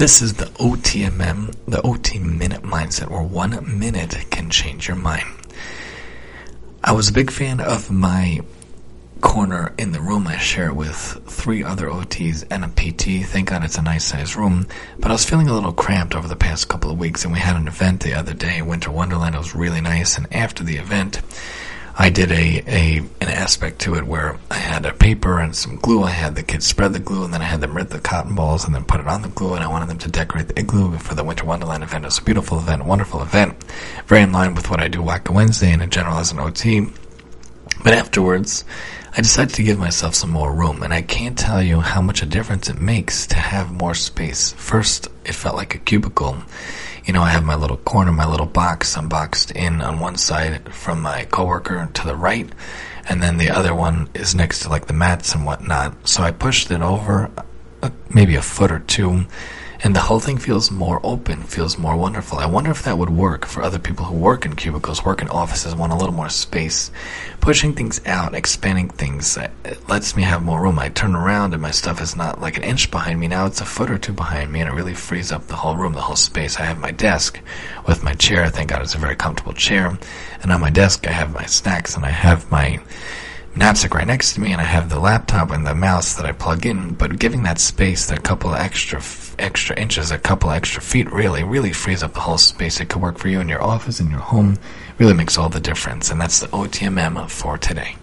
This is the OTMM, the OT Minute Mindset, where one minute can change your mind. I was a big fan of my corner in the room. I share with three other OTs and a PT. Thank God it's a nice sized room. But I was feeling a little cramped over the past couple of weeks, and we had an event the other day, Winter Wonderland. It was really nice. And after the event, I did a, a an aspect to it where I had a paper and some glue. I had the kids spread the glue, and then I had them rip the cotton balls and then put it on the glue. And I wanted them to decorate the igloo for the Winter Wonderland event. It was a beautiful event, a wonderful event, very in line with what I do Wacko Wednesday and in general as an OT. But afterwards, I decided to give myself some more room, and I can't tell you how much a difference it makes to have more space. First, it felt like a cubicle. You know, I have my little corner, my little box. I'm boxed in on one side from my coworker to the right, and then the other one is next to like the mats and whatnot. So I pushed it over uh, maybe a foot or two and the whole thing feels more open, feels more wonderful. I wonder if that would work for other people who work in cubicles, work in offices, want a little more space. Pushing things out, expanding things, uh, it lets me have more room. I turn around and my stuff is not like an inch behind me. Now it's a foot or two behind me and it really frees up the whole room, the whole space. I have my desk with my chair. Thank God it's a very comfortable chair. And on my desk I have my snacks and I have my knapsack right next to me, and I have the laptop and the mouse that I plug in. But giving that space, that couple extra extra inches, a couple extra feet, really, really frees up the whole space. It could work for you in your office, in your home. Really makes all the difference, and that's the OTMM for today.